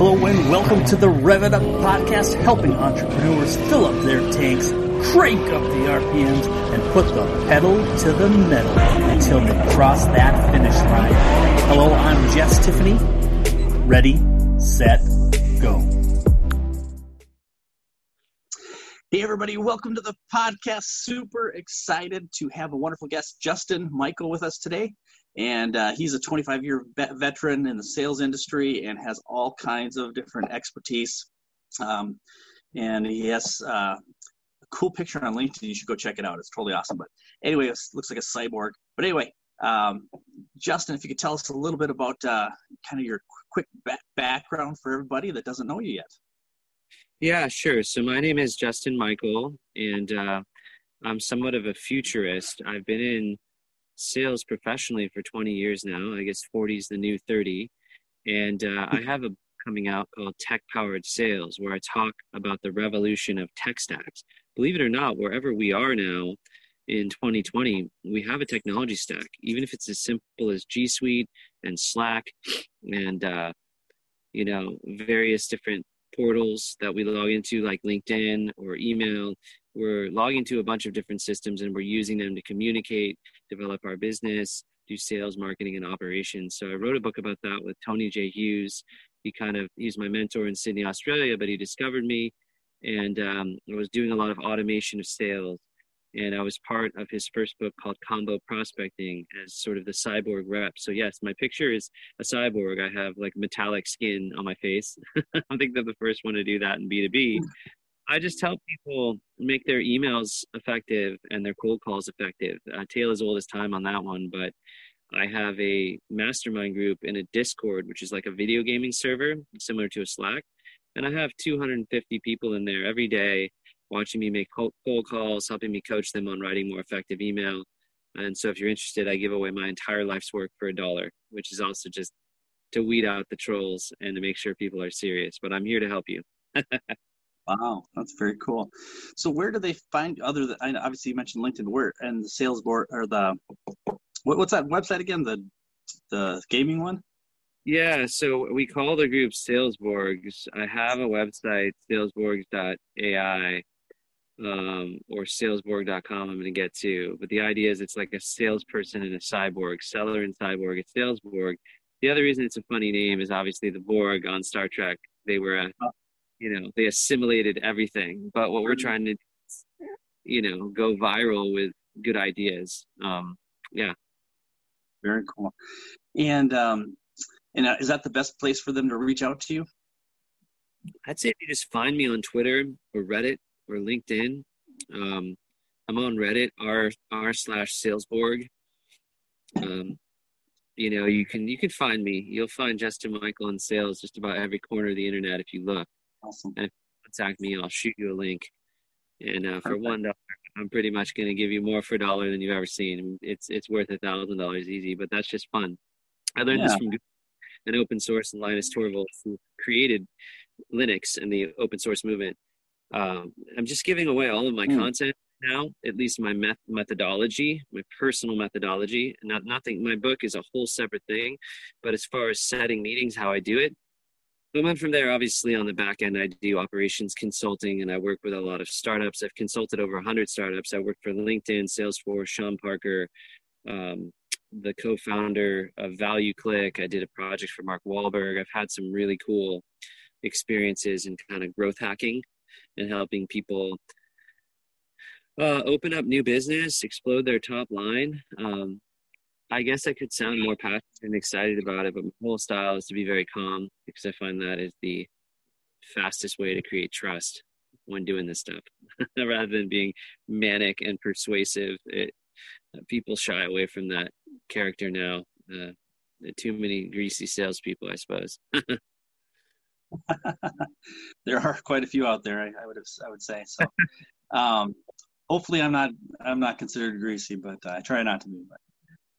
Hello and welcome to the Rev It Up podcast, helping entrepreneurs fill up their tanks, crank up the RPMs, and put the pedal to the metal until they cross that finish line. Hello, I'm Jess Tiffany. Ready, set, go. Hey everybody, welcome to the podcast. Super excited to have a wonderful guest, Justin Michael, with us today. And uh, he's a 25 year veteran in the sales industry and has all kinds of different expertise. Um, and he has uh, a cool picture on LinkedIn. You should go check it out. It's totally awesome. But anyway, it looks like a cyborg. But anyway, um, Justin, if you could tell us a little bit about uh, kind of your quick background for everybody that doesn't know you yet. Yeah, sure. So my name is Justin Michael, and uh, I'm somewhat of a futurist. I've been in sales professionally for 20 years now. I guess 40 is the new 30. And uh, I have a coming out called Tech Powered Sales, where I talk about the revolution of tech stacks. Believe it or not, wherever we are now in 2020, we have a technology stack, even if it's as simple as G Suite and Slack and, uh, you know, various different portals that we log into, like LinkedIn or email we're logging to a bunch of different systems and we're using them to communicate, develop our business, do sales, marketing, and operations. So I wrote a book about that with Tony J. Hughes. He kind of he's my mentor in Sydney, Australia, but he discovered me, and um, I was doing a lot of automation of sales. And I was part of his first book called Combo Prospecting as sort of the cyborg rep. So yes, my picture is a cyborg. I have like metallic skin on my face. I think they're the first one to do that in B2B. I just help people make their emails effective and their cold calls effective. Uh, tale as old as time on that one, but I have a mastermind group in a Discord, which is like a video gaming server, similar to a Slack. And I have 250 people in there every day watching me make cold calls, helping me coach them on writing more effective email. And so if you're interested, I give away my entire life's work for a dollar, which is also just to weed out the trolls and to make sure people are serious. But I'm here to help you. Wow, that's very cool. So where do they find other than obviously you mentioned LinkedIn where and the sales board or the what, what's that website again? The the gaming one? Yeah, so we call the group Salesborgs. I have a website, salesborgs.ai um, or salesborg.com I'm going to get to. But the idea is it's like a salesperson and a cyborg, seller and cyborg, a salesborg. The other reason it's a funny name is obviously the Borg on Star Trek. They were a oh you know they assimilated everything but what we're trying to you know go viral with good ideas um yeah very cool and um and uh, is that the best place for them to reach out to you i'd say if you just find me on twitter or reddit or linkedin um i'm on reddit r r slash salesborg um you know you can you can find me you'll find justin michael in sales just about every corner of the internet if you look Awesome. And if you contact me, I'll shoot you a link. And uh, for one dollar, I'm pretty much going to give you more for a dollar than you've ever seen. It's it's worth a thousand dollars easy, but that's just fun. I learned yeah. this from an open source and Linus Torvalds, who created Linux and the open source movement. Um, I'm just giving away all of my mm. content now, at least my met- methodology, my personal methodology. Not nothing. My book is a whole separate thing, but as far as setting meetings, how I do it, but then from there, obviously on the back end, I do operations consulting and I work with a lot of startups. I've consulted over 100 startups. I worked for LinkedIn, Salesforce, Sean Parker, um, the co-founder of ValueClick. I did a project for Mark Wahlberg. I've had some really cool experiences in kind of growth hacking and helping people uh, open up new business, explode their top line. Um, I guess I could sound more passionate and excited about it, but my whole style is to be very calm because I find that is the fastest way to create trust when doing this stuff rather than being manic and persuasive. It, people shy away from that character now. Uh, too many greasy salespeople, I suppose. there are quite a few out there. I, I would have, I would say so. Um, hopefully, I'm not, I'm not considered greasy, but I try not to be. But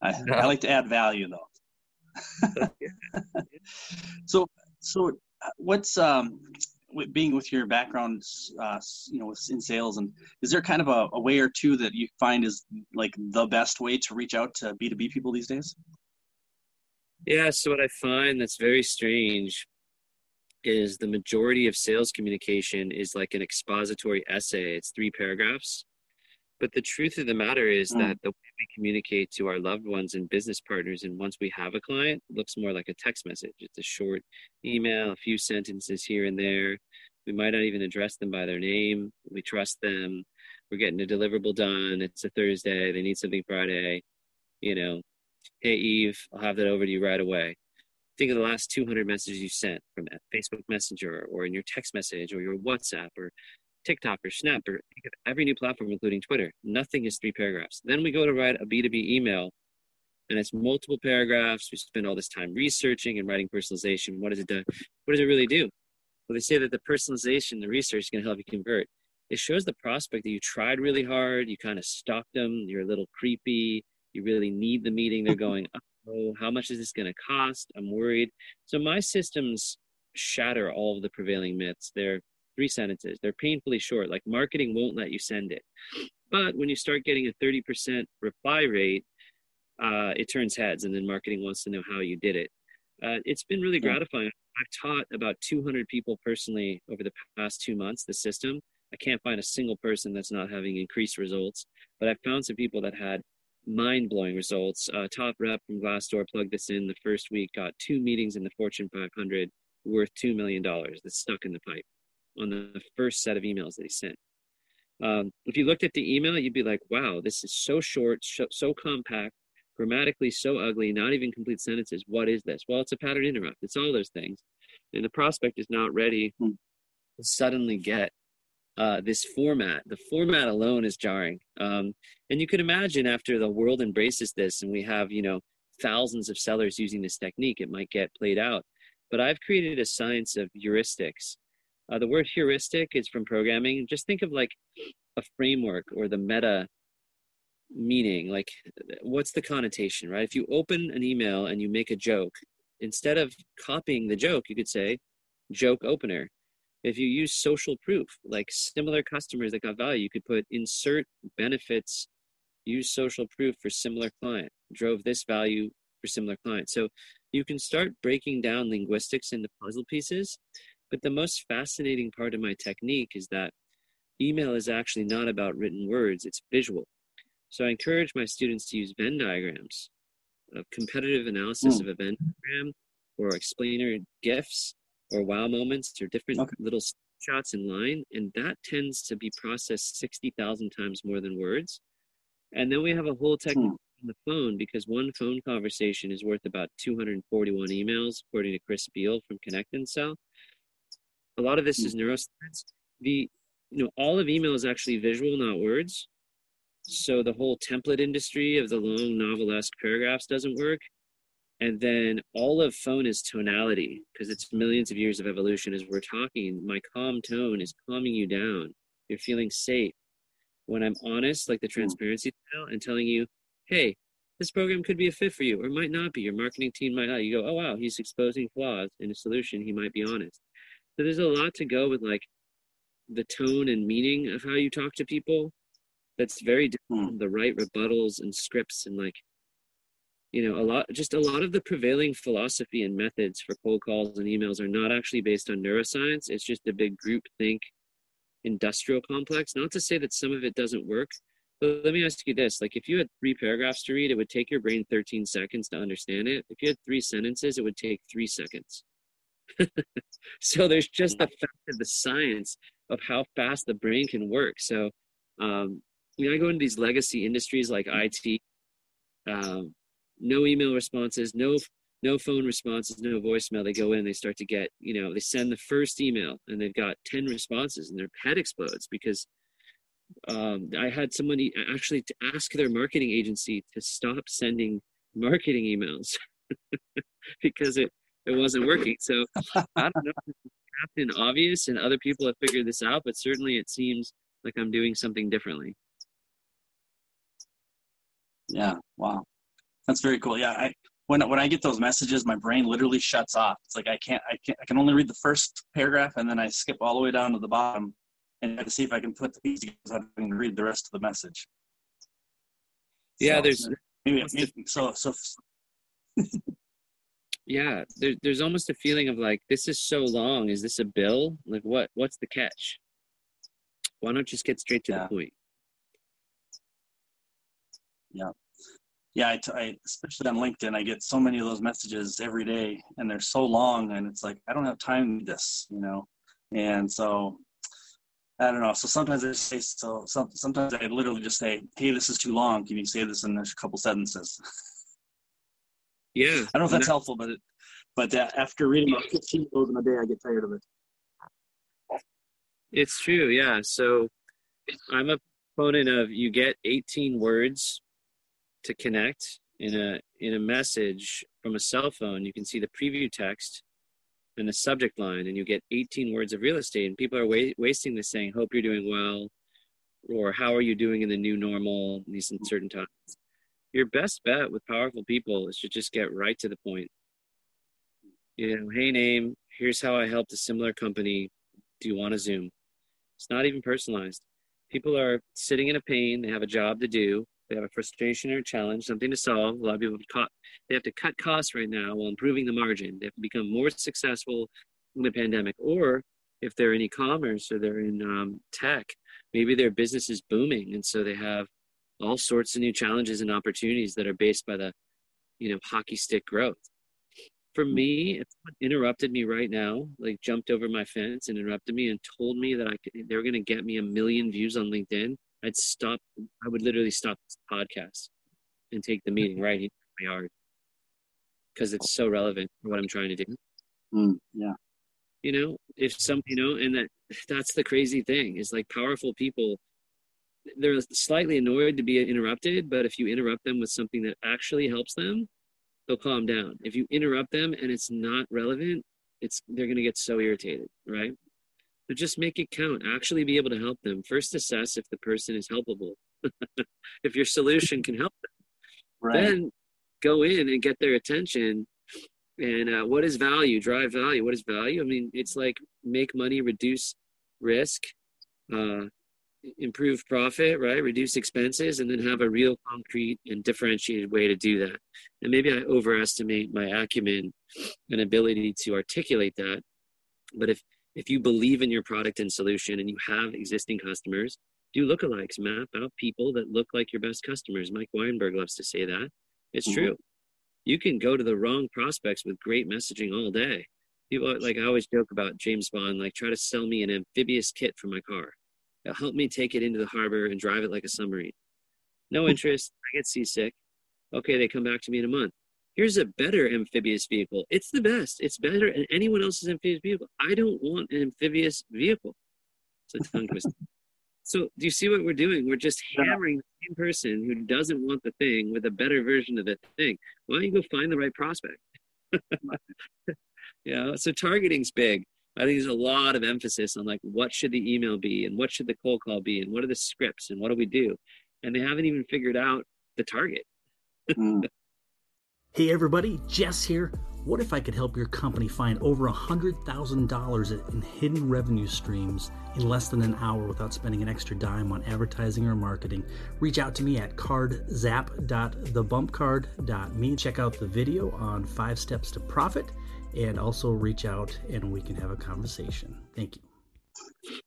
I, I like to add value though. so, so what's um, being with your background, uh, you know, in sales, and is there kind of a, a, way or two that you find is like the best way to reach out to B two B people these days? Yeah. So what I find that's very strange is the majority of sales communication is like an expository essay. It's three paragraphs. But the truth of the matter is mm. that the way we communicate to our loved ones and business partners, and once we have a client, looks more like a text message. It's a short email, a few sentences here and there. We might not even address them by their name. We trust them. We're getting a deliverable done. It's a Thursday. They need something Friday. You know, hey, Eve, I'll have that over to you right away think of the last 200 messages you sent from Facebook Messenger or in your text message or your WhatsApp or TikTok or Snap or every new platform, including Twitter. Nothing is three paragraphs. Then we go to write a B2B email and it's multiple paragraphs. We spend all this time researching and writing personalization. What does it do? What does it really do? Well, they say that the personalization, the research is going to help you convert. It shows the prospect that you tried really hard, you kind of stalked them, you're a little creepy, you really need the meeting. They're going, oh, how much is this going to cost? I'm worried. So my systems shatter all of the prevailing myths. They're three sentences. They're painfully short. Like marketing won't let you send it. But when you start getting a 30% reply rate, uh, it turns heads, and then marketing wants to know how you did it. Uh, it's been really gratifying. I've taught about 200 people personally over the past two months the system. I can't find a single person that's not having increased results, but I've found some people that had mind blowing results. Uh, top rep from Glassdoor plugged this in the first week, got two meetings in the Fortune 500 worth $2 million that's stuck in the pipe on the first set of emails that he sent. Um, if you looked at the email, you'd be like, wow, this is so short, so, so compact, grammatically so ugly, not even complete sentences. What is this? Well, it's a pattern interrupt. It's all those things. And the prospect is not ready hmm. to suddenly get uh, this format. The format alone is jarring. Um, and you can imagine after the world embraces this and we have, you know, thousands of sellers using this technique, it might get played out. But I've created a science of heuristics. Uh, the word heuristic is from programming. Just think of like a framework or the meta meaning. Like, what's the connotation, right? If you open an email and you make a joke, instead of copying the joke, you could say, joke opener if you use social proof, like similar customers that got value, you could put insert benefits, use social proof for similar client, drove this value for similar client. So you can start breaking down linguistics into puzzle pieces. But the most fascinating part of my technique is that email is actually not about written words, it's visual. So I encourage my students to use Venn diagrams of competitive analysis mm. of a Venn diagram or explainer GIFs or wow moments or different okay. little shots in line and that tends to be processed 60,000 times more than words and then we have a whole technique hmm. on the phone because one phone conversation is worth about 241 emails according to Chris Beall from Connect and Sell a lot of this hmm. is neuroscience the you know all of email is actually visual not words so the whole template industry of the long novelesque paragraphs doesn't work and then all of phone is tonality because it's millions of years of evolution as we're talking. My calm tone is calming you down. You're feeling safe. When i'm honest like the hmm. transparency and telling you hey this program could be a fit for you or might not be. Your marketing team might not. You go oh wow he's exposing flaws in a solution. He might be honest. So there's a lot to go with like the tone and meaning of how you talk to people. That's very different from the right rebuttals and scripts and like you know a lot just a lot of the prevailing philosophy and methods for cold calls and emails are not actually based on neuroscience. It's just a big group think industrial complex. Not to say that some of it doesn't work but let me ask you this. Like if you had three paragraphs to read it would take your brain 13 seconds to understand it. If you had three sentences it would take three seconds. So there's just the fact of the science of how fast the brain can work. So um, you know, I go into these legacy industries like IT, um, no email responses, no no phone responses, no voicemail. They go in, they start to get, you know, they send the first email and they've got 10 responses and their head explodes because um, I had somebody actually to ask their marketing agency to stop sending marketing emails because it, it wasn't working. So I don't know if it's Captain Obvious and other people have figured this out, but certainly it seems like I'm doing something differently. Yeah. Wow. That's very cool. Yeah, I when when I get those messages, my brain literally shuts off. It's like I can't I can't I can only read the first paragraph and then I skip all the way down to the bottom and to see if I can put the pieces together and read the rest of the message. Yeah, so, there's maybe, maybe so so. yeah, there, there's almost a feeling of like, this is so long. Is this a bill? Like, what? What's the catch? Why don't you just get straight to yeah. the point? Yeah. Yeah, I, t- I, especially on LinkedIn, I get so many of those messages every day, and they're so long, and it's like I don't have time for this, you know. And so I don't know. So sometimes I say so. Some, sometimes I literally just say, "Hey, this is too long. Can you say this in a couple sentences?" Yeah. I don't know if that's helpful, but it, but uh, after reading about 15 of those in a day, I get tired of it. It's true. Yeah. So I'm a proponent of you get 18 words to connect in a in a message from a cell phone. You can see the preview text and the subject line, and you get 18 words of real estate. And people are wa- wasting this saying, "Hope you're doing well," or "How are you doing in the new normal?" These uncertain times your best bet with powerful people is to just get right to the point. You know, hey, name, here's how I helped a similar company. Do you want to Zoom? It's not even personalized. People are sitting in a pain. They have a job to do. They have a frustration or a challenge, something to solve. A lot of people caught, they have to cut costs right now while improving the margin. They have to become more successful in the pandemic. Or if they're in e-commerce or they're in um, tech, maybe their business is booming, and so they have all sorts of new challenges and opportunities that are based by the you know hockey stick growth for me if interrupted me right now like jumped over my fence and interrupted me and told me that i could they were going to get me a million views on linkedin i'd stop i would literally stop this podcast and take the meeting right in my yard because it's so relevant for what i'm trying to do mm, yeah you know if some you know and that that's the crazy thing is like powerful people they're slightly annoyed to be interrupted, but if you interrupt them with something that actually helps them, they'll calm down. If you interrupt them and it's not relevant, it's they're going to get so irritated, right? So just make it count. Actually be able to help them. First assess if the person is helpable. if your solution can help them. Right. Then go in and get their attention and uh, what is value drive value what is value i mean it's like make money reduce risk uh, improve profit, right? Reduce expenses, and then have a real concrete and differentiated way to do that. And maybe I overestimate my acumen and ability to articulate that. But if if you believe in your product and solution and you have existing customers, do lookalikes, map out people that look like your best customers. Mike Weinberg loves to say that. It's mm-hmm. true. You can go to the wrong prospects with great messaging all day. People like I always joke about James Bond, like try to sell me an amphibious kit for my car It'll help me take it into the harbor and drive it like a submarine. No interest. I get seasick. Okay, they come back to me in a month. Here's a better amphibious vehicle. It's the best. It's better than anyone else's amphibious vehicle. I don't want an amphibious vehicle. It's a tongue twister. So do you see what we're doing? We're just hammering the same person who doesn't want the thing with a better version of the thing. Why don't you go find the right prospect? yeah, so targeting's big. I think there's a lot of emphasis on like what should the email be and what should the cold call be and what are the scripts and what do we do, and they haven't even figured out the target. mm. Hey everybody, Jess here. What if I could help your company find over $100,000 in hidden revenue streams in less than an hour without spending an extra dime on advertising or marketing? Reach out to me at cardzap.thebumpcard.me. Check out the video on five steps to profit and also reach out and we can have a conversation. Thank you.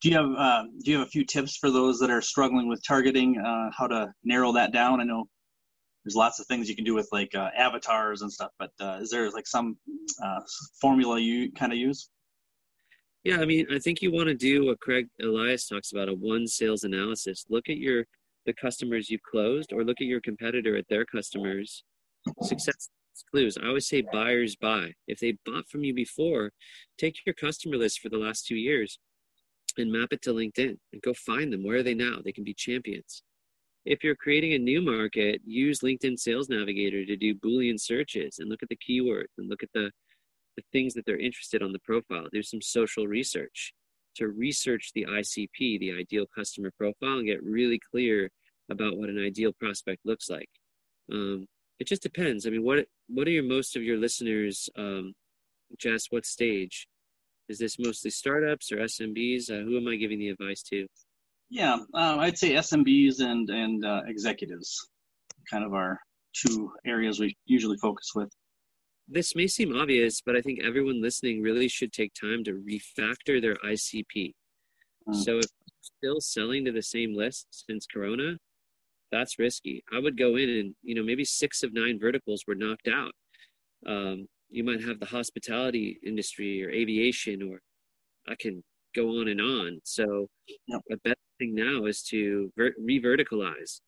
Do you have uh, do you have a few tips for those that are struggling with targeting? Uh, how to narrow that down? I know there's lots of things you can do with like uh, avatars and stuff, but uh, is there like some uh, formula you kind of use? Yeah, I mean, I think you want to do what Craig Elias talks about a won sales analysis. Look at your the customers you've closed, or look at your competitor at their customers' success clues. I always say buyers buy. If they bought from you before, take your customer list for the last two years and map it to LinkedIn and go find them. Where are they now? They can be champions. If you're creating a new market, use LinkedIn Sales Navigator to do Boolean searches and look at the keywords and look at the, the things that they're interested on the profile. Do some social research to research the ICP, the ideal customer profile, and get really clear about what an ideal prospect looks like. Um, it just depends. I mean, what what are your most of your listeners? Um, Jess, what stage? Is this mostly startups or SMBs? Uh, who am I giving the advice to? Yeah, uh, I'd say SMBs and and uh, executives, kind of our two areas we usually focus with. this may seem obvious, but I think everyone listening really should take time to refactor their ICP. Mm. So if still selling to the same list since Corona, that's risky. I would go in and, you know, maybe six of nine verticals were knocked out. Um, you might have the hospitality industry or aviation, or I can go on and on. So yep. a better thing now is to ver- re-verticalize,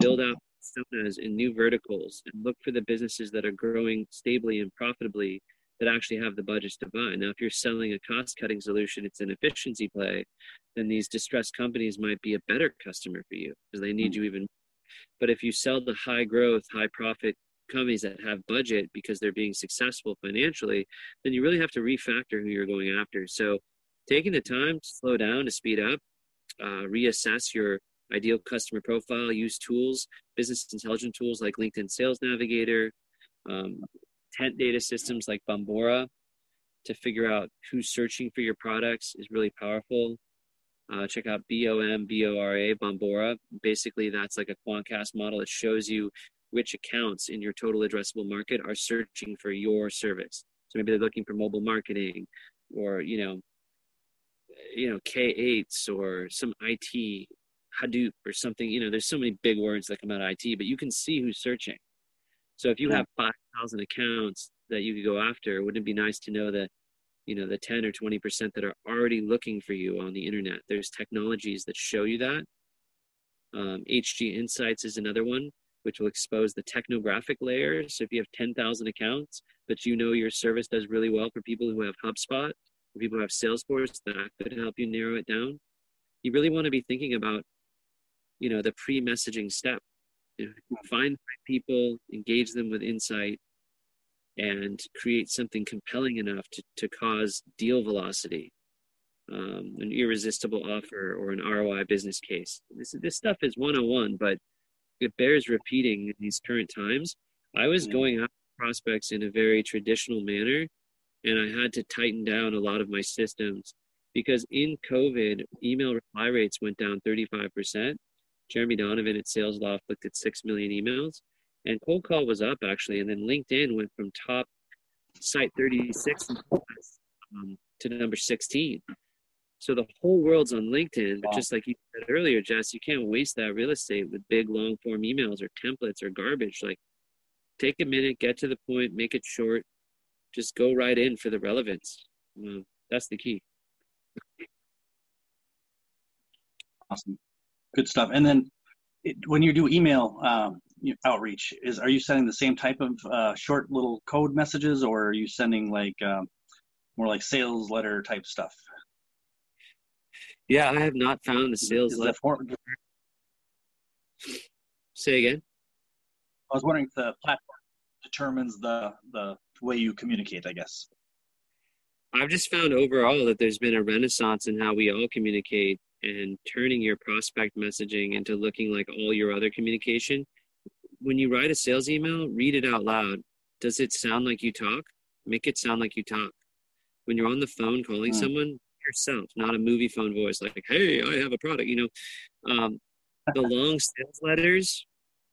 build out personas in new verticals, and look for the businesses that are growing stably and profitably that actually have the budgets to buy. Now, if you're selling a cost-cutting solution, it's an efficiency play, then these distressed companies might be a better customer for you because they need mm-hmm. you even. But if you sell the high growth, high profit companies that have budget because they're being successful financially, then you really have to refactor who you're going after. So taking the time to slow down to speed up, uh, reassess your ideal customer profile, use tools, business intelligence tools like LinkedIn Sales Navigator, um, tent data systems like Bombora to figure out who's searching for your products is really powerful. Uh, check out BOM, BORA, Bombora. Basically, that's like a Quantcast model. It shows you which accounts in your total addressable market are searching for your service. So maybe they're looking for mobile marketing or, you know, you know k8s or some it hadoop or something. You know there's so many big words that come out of it but you can see who's searching. So if you have 5000 accounts that you could go after wouldn't it be nice to know that you know the 10 or 20 percent that are already looking for you on the internet? There's technologies that show you that. Um, hg insights is another one which will expose the technographic layers so if you have 10000 accounts but you know your service does really well for people who have hubspot people have Salesforce that could help you narrow it down. You really want to be thinking about, you know, the pre-messaging step. You know, find people, engage them with insight, and create something compelling enough to, to cause deal velocity, um, an irresistible offer, or an ROI business case. This, this stuff is 101, but it bears repeating in these current times. I was going after prospects in a very traditional manner and I had to tighten down a lot of my systems because in COVID, email reply rates went down 35%. Jeremy Donovan at SalesLoft looked at 6 million emails, and cold call was up actually. And then LinkedIn went from top site 36 um, to number 16. So the whole world's on LinkedIn, but just like you said earlier, Jess, you can't waste that real estate with big long form emails or templates or garbage. Like, take a minute, get to the point, make it short, just go right in for the relevance. Um, that's the key. Awesome, good stuff. And then it, when you do email um, outreach, is are you sending the same type of uh, short little code messages, or are you sending like um, more like sales letter type stuff? Yeah, I have not found the sales letter. Say again. I was wondering if the platform determines the the way you communicate, I guess. I've just found overall that there's been a renaissance in how we all communicate and turning your prospect messaging into looking like all your other communication. When you write a sales email, read it out loud. Does it sound like you talk? Make it sound like you talk. When you're on the phone calling mm. someone, yourself, not a movie phone voice like, hey, I have a product. You know, um, the long sales letters,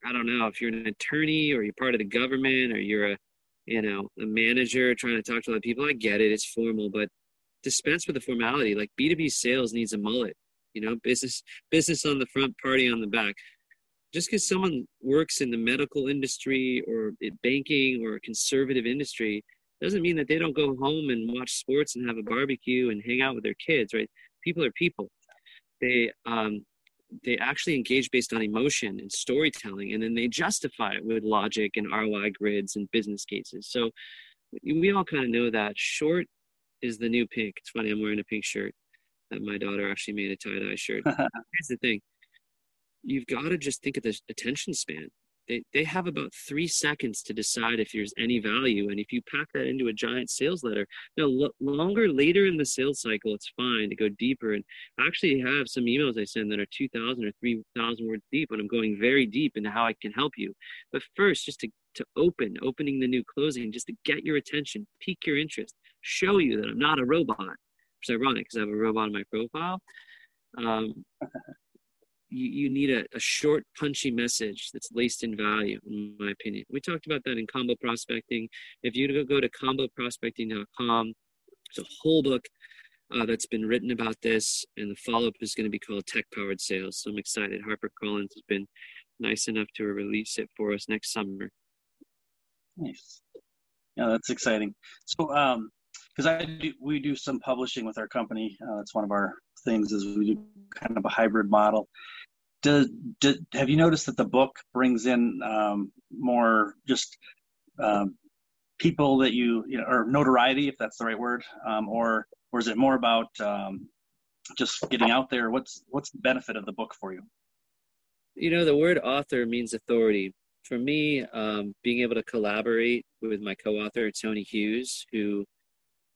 I don't know if you're an attorney or you're part of the government or you're a you know, a manager trying to talk to other people. I get it, it's formal, but dispense with the formality. Like B2B sales needs a mullet, you know, business business on the front, party on the back. Just because someone works in the medical industry or banking or conservative industry doesn't mean that they don't go home and watch sports and have a barbecue and hang out with their kids, right? People are people. They um, they actually engage based on emotion and storytelling and then they justify it with logic and roi grids and business cases. So we all kind of know that short is the new pink. It's funny i'm wearing a pink shirt that my daughter actually made a tie-dye shirt. Here's the thing. You've got to just think of the attention span they, they have about three seconds to decide if there's any value. And if you pack that into a giant sales letter, lo- longer later in the sales cycle, it's fine to go deeper. And I actually have some emails I send that are 2,000 or 3,000 words deep, and I'm going very deep into how I can help you. But first, just to, to open, opening the new closing, just to get your attention, pique your interest, show you that I'm not a robot. It's ironic because I have a robot in my profile. Um, you, you need a, a short, punchy message that's laced in value, in my opinion. We talked about that in combo prospecting. If you go to comboprospecting.com, there's a whole book uh, that's been written about this, and the follow up is going to be called Tech Powered Sales. So I'm excited. HarperCollins has been nice enough to release it for us next summer. Nice. Yeah, that's exciting. So, um, because I do, we do some publishing with our company. Uh, that's one of our things is we do kind of a hybrid model. Does, do, have you noticed that the book brings in um, more just um, people that you, you know, or notoriety, if that's the right word, um, or or is it more about um, just getting out there? What's what's the benefit of the book for you? You know, the word author means authority. For me, um, being able to collaborate with my co-author Tony Hughes, who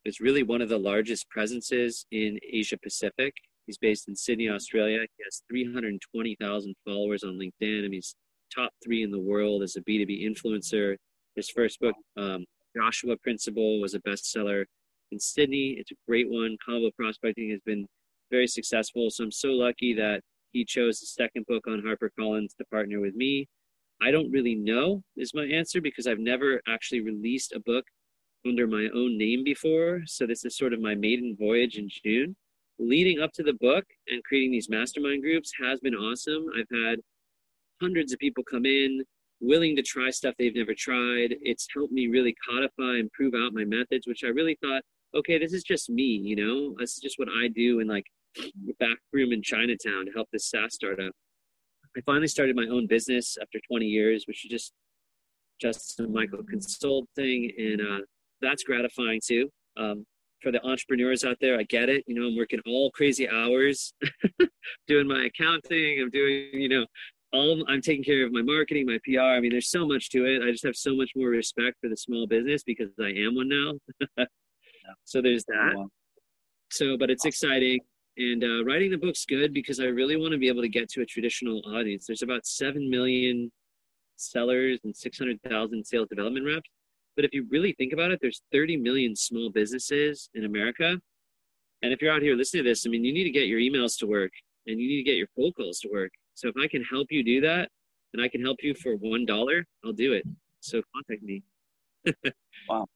is really one of the largest presences in Asia Pacific. He's based in Sydney, Australia. He has 320,000 followers on LinkedIn. Mean, he's top three in the world as a B2B influencer. His first book, um, Joshua Principle, was a bestseller in Sydney. It's a great one. Combo prospecting has been very successful. So I'm so lucky that he chose the second book on HarperCollins to partner with me. I don't really know is my answer because I've never actually released a book under my own name before. So this is sort of my maiden voyage in June. Leading up to the book and creating these mastermind groups has been awesome. I've had hundreds of people come in willing to try stuff they've never tried. It's helped me really codify and prove out my methods, which I really thought, okay, this is just me, you know, this is just what I do in like the back room in Chinatown to help this SaaS startup. I finally started my own business after 20 years, which is just Justin Michael Consulting, and uh, that's gratifying too. Um, for the entrepreneurs out there, I get it. You know, I'm working all crazy hours, doing my accounting. I'm doing, you know, all I'm taking care of my marketing, my PR. I mean, there's so much to it. I just have so much more respect for the small business because I am one now. so there's that. So, but it's exciting. And uh, writing the book's good because I really want to be able to get to a traditional audience. There's about 7 million sellers and 600,000 sales development reps. But if you really think about it, there's 30 million small businesses in America. And if you're out here listening to this, I mean, you need to get your emails to work and you need to get your phone calls to work. So if I can help you do that and I can help you for $1, I'll do it. So contact me. wow.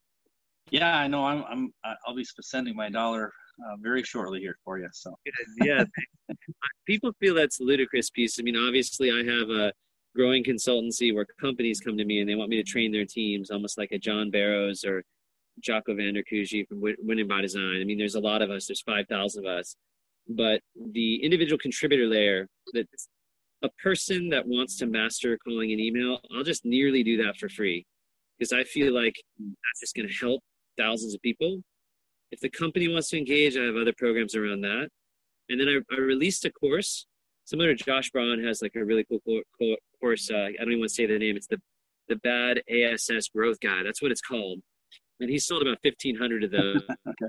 Yeah, I know. I'm, I'm, I'll be sending my dollar uh, very shortly here for you. So yeah, people feel that's a ludicrous piece. I mean, obviously I have a, growing consultancy where companies come to me and they want me to train their teams, almost like a John Barrows or Jacco van der from Winning by Design. I mean, there's a lot of us. There's 5,000 of us. But the individual contributor layer, that a person that wants to master calling an email, I'll just nearly do that for free because I feel like that's just going to help thousands of people. If the company wants to engage, I have other programs around that. And then I, I released a course similar to Josh Braun has like a really cool course. Uh, I don't even want to say the name. It's the the Bad ASS Growth Guy. That's what it's called. And he sold about fifteen hundred of those. okay.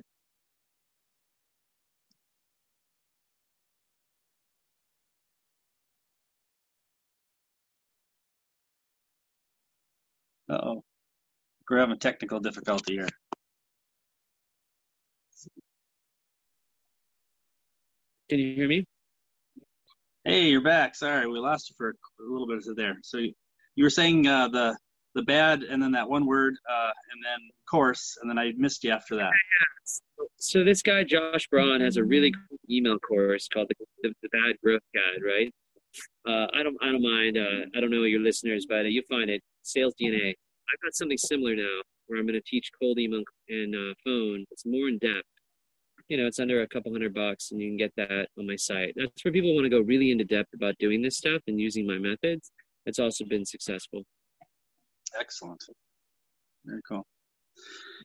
oh, we're having technical difficulty here. Can you hear me? Hey, you're back. Sorry, we lost you for a little bit there. So you, you were saying uh, the the bad, and then that one word, uh, and then course, and then I missed you after that. So this guy Josh Braun has a really cool email course called the, the, the Bad Growth Guide, right? Uh, I don't I don't mind. Uh, I don't know your listeners, but you find it Sales DNA. I've got something similar now where I'm going to teach cold email and uh, phone. It's more in depth you know, it's under a couple hundred bucks and you can get that on my site. That's where people want to go really into depth about doing this stuff and using my methods. It's also been successful. Excellent. Very cool.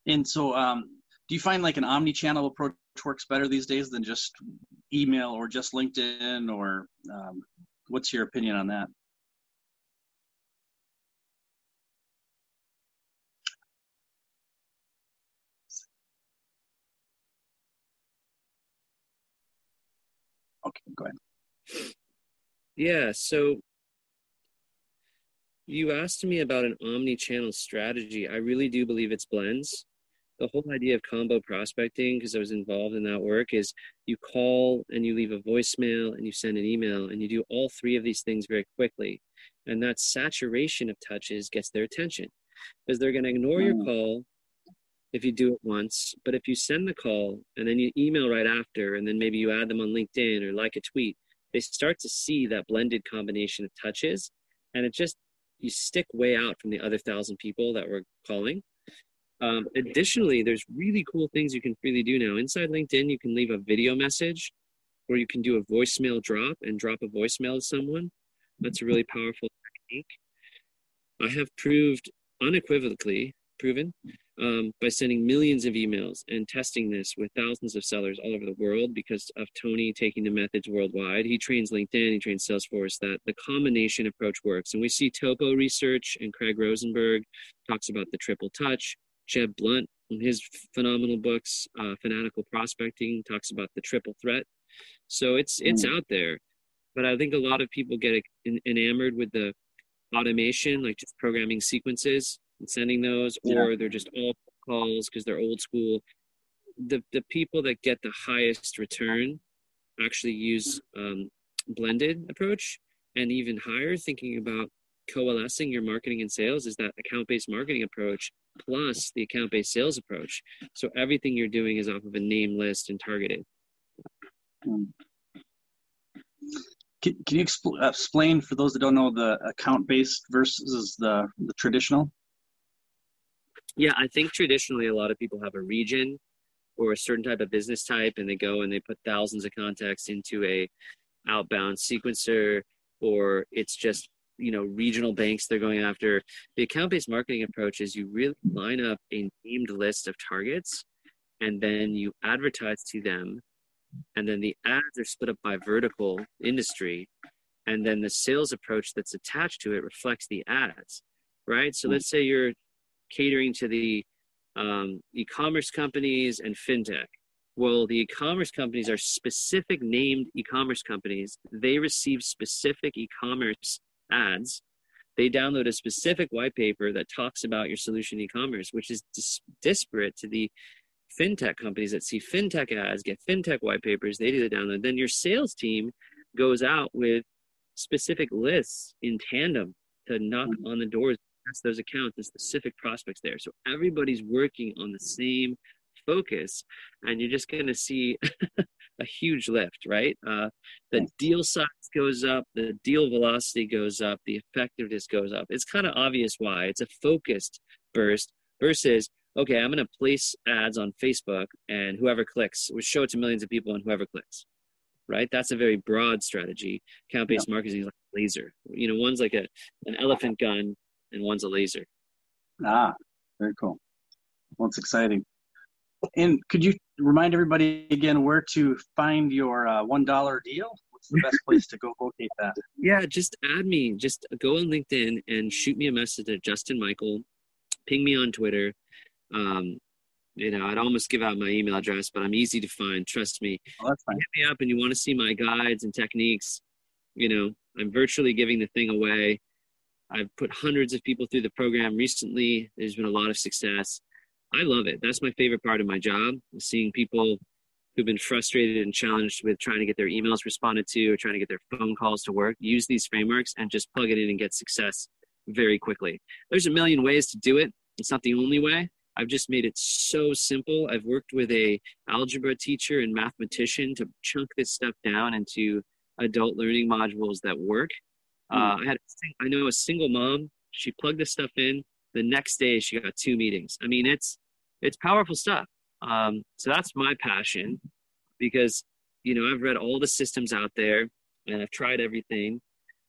And so, um, do you find like an omni-channel approach works better these days than just email or just LinkedIn or um, what's your opinion on that? Go ahead. Yeah, so you asked me about an omni-channel strategy. I really do believe it's blends. the whole idea of combo prospecting, because I was involved in that work, is you call and you leave a voicemail and you send an email and you do all three of these things very quickly. And that saturation of touches gets their attention because they're going to ignore your mm. call if you do it once. But if you send the call and then you email right after, and then maybe you add them on LinkedIn or like a tweet, they start to see that blended combination of touches. And it just, you stick way out from the other thousand people that were calling um, additionally, there's really cool things you can freely do now. Inside LinkedIn, you can leave a video message or you can do a voicemail drop and drop a voicemail to someone. That's a really powerful technique. I have proved unequivocally proven um, by sending millions of emails and testing this with thousands of sellers all over the world because of Tony taking the methods worldwide. He trains LinkedIn, he trains Salesforce, that the combination approach works. And we see Topo Research and Craig Rosenberg talks about the triple touch. Jeb Blount in his phenomenal books, uh, Fanatical Prospecting, talks about the triple threat. So it's it's mm. out there, but I think a lot of people get enamored with the automation, like just programming sequences and sending those, yeah. or they're just all calls because they're old school. The the people that get the highest return actually use um, blended approach and even higher, thinking about coalescing your marketing and sales is that account based marketing approach plus the account based sales approach. So everything you're doing is off of a name list and targeted. Can, can you expl- explain for those that don't know the account based versus the, the traditional? Yeah, I think traditionally a lot of people have a region or a certain type of business type and they go and they put thousands of contacts into a outbound sequencer or it's just you know regional banks they're going after. The account-based marketing approach is you really line up a named list of targets and then you advertise to them and then the ads are split up by vertical industry and then the sales approach that's attached to it reflects the ads right? So mm-hmm. let's say you're catering to the um, e-commerce companies and fintech well the e-commerce companies are specific named e-commerce companies they receive specific e-commerce ads, they download a specific white paper that talks about your solution e-commerce, which is dis- disparate to the fintech companies that see fintech ads, get fintech white papers, they do the download. Then your sales team goes out with specific lists in tandem to knock mm-hmm. on the doors, test those accounts and specific prospects there. So everybody's working on the same focus, and you're just going to see a huge lift, right? Uh, the deal size goes up, the deal velocity goes up, the effectiveness goes up. It's kind of obvious why. It's a focused burst versus, okay, I'm going to place ads on Facebook and whoever clicks, we show it to millions of people and whoever clicks, right? That's a very broad strategy. Account based yeah. marketing is like a laser. You know, one's like a, an elephant gun and one's a laser. Ah, very cool. Well, it's exciting. And could you remind everybody again where to find your uh, one dollar deal? What's the best place to go locate that? Yeah, just add me. Just go on LinkedIn and shoot me a message at Justin Michael. Ping me on Twitter. Um, you know, I'd almost give out my email address, but I'm easy to find. Trust me. Oh, that's fine. Hit me up and you want to see my guides and techniques. You know, I'm virtually giving the thing away. I've put hundreds of people through the program recently. There's been a lot of success. I love it. That's my favorite part of my job, seeing people who've been frustrated and challenged with trying to get their emails responded to or trying to get their phone calls to work, use these frameworks and just plug it in and get success very quickly. There's a million ways to do it. It's not the only way. I've just made it so simple. I've worked with a algebra teacher and mathematician to chunk this stuff down into adult learning modules that work. Hmm. Uh, I had I know a single mom. She plugged this stuff in. The next day, she got two meetings. I mean, it's it's powerful stuff. Um, so that's my passion because, you know, I've read all the systems out there and I've tried everything.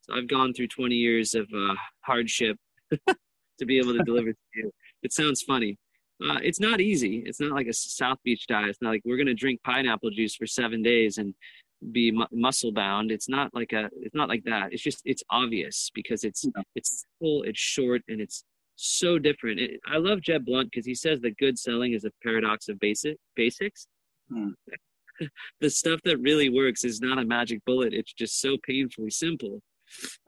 So I've gone through 20 years of uh, hardship to be able to deliver to you. It sounds funny. Uh, it's not easy. It's not like a South Beach diet. It's not like we're going to drink pineapple juice for seven days and be mu- muscle bound. It's not like a. It's not like that. It's just. It's obvious because it's. It's simple. It's short and it's so different. It, I love Jeb Blount because he says that good selling is a paradox of basic basics. Hmm. the stuff that really works is not a magic bullet. It's just so painfully simple.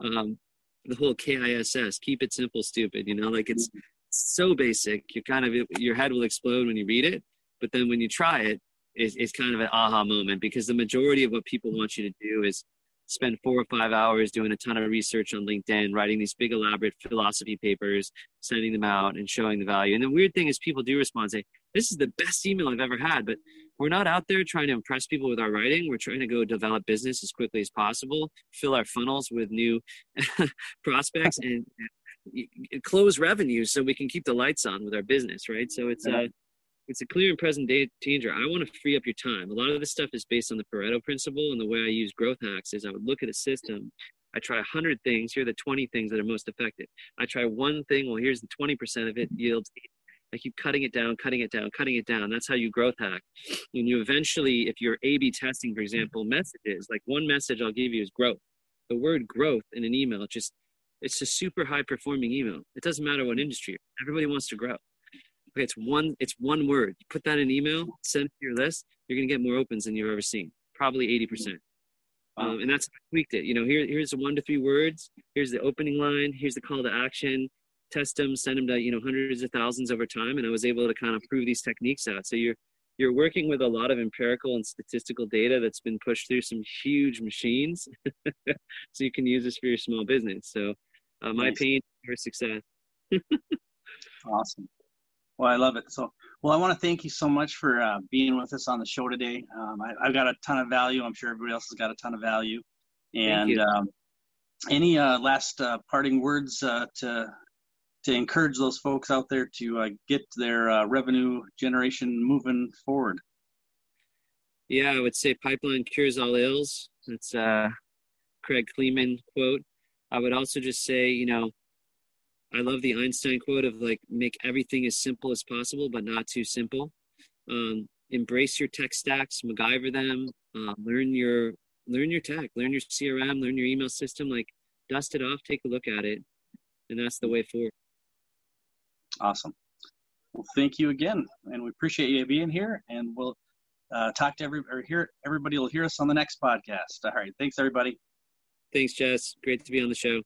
Um, the whole KISS, keep it simple, stupid. You know, like it's so basic. You kind of your head will explode when you read it, but then when you try it, it's, it's kind of an aha moment because the majority of what people want you to do is spend four or five hours doing a ton of research on LinkedIn, writing these big elaborate philosophy papers, sending them out and showing the value. And the weird thing is people do respond and say, this is the best email I've ever had. But we're not out there trying to impress people with our writing. We're trying to go develop business as quickly as possible, fill our funnels with new prospects and close revenue so we can keep the lights on with our business, right? So it's a, uh, it's a clear and present danger. I want to free up your time. A lot of this stuff is based on the Pareto principle, and the way I use growth hacks is I would look at a system. I try 100 things. Here are the 20 things that are most effective. I try one thing. Well, here's the 20% of it yields. I keep cutting it down, cutting it down, cutting it down. That's how you growth hack. And you eventually, if you're A/B testing, for example, messages like one message I'll give you is growth. The word growth in an email just it's a super high performing email. It doesn't matter what industry. Everybody wants to grow. Okay, it's one it's one word. You put that in email, send it to your list. You're gonna get more opens than you've ever seen. Probably eighty percent. Um, and that's I tweaked it. You know, here here's the one to three words. Here's the opening line. Here's the call to action. Test them, send them to you know hundreds of thousands over time, and I was able to kind of prove these techniques out. So you're you're working with a lot of empirical and statistical data that's been pushed through some huge machines, so you can use this for your small business. So uh, my nice. pain, your success. awesome. Well, I love it. So, well, I want to thank you so much for uh, being with us on the show today. Um, I, have got a ton of value. I'm sure everybody else has got a ton of value. And um, any uh, last uh, parting words uh, to to encourage those folks out there to uh, get their uh, revenue generation moving forward? Yeah, I would say pipeline cures all ills. That's a Craig Kleeman quote. I would also just say, you know, I love the Einstein quote of like make everything as simple as possible, but not too simple. Um, embrace your tech stacks, MacGyver them, uh, learn your learn your tech, learn your CRM, learn your email system. Like dust it off, take a look at it, and that's the way forward. Awesome. Well, thank you again, and we appreciate you being here. And we'll uh, talk to every or hear everybody will hear us on the next podcast. All right, thanks everybody. Thanks, Jess. Great to be on the show.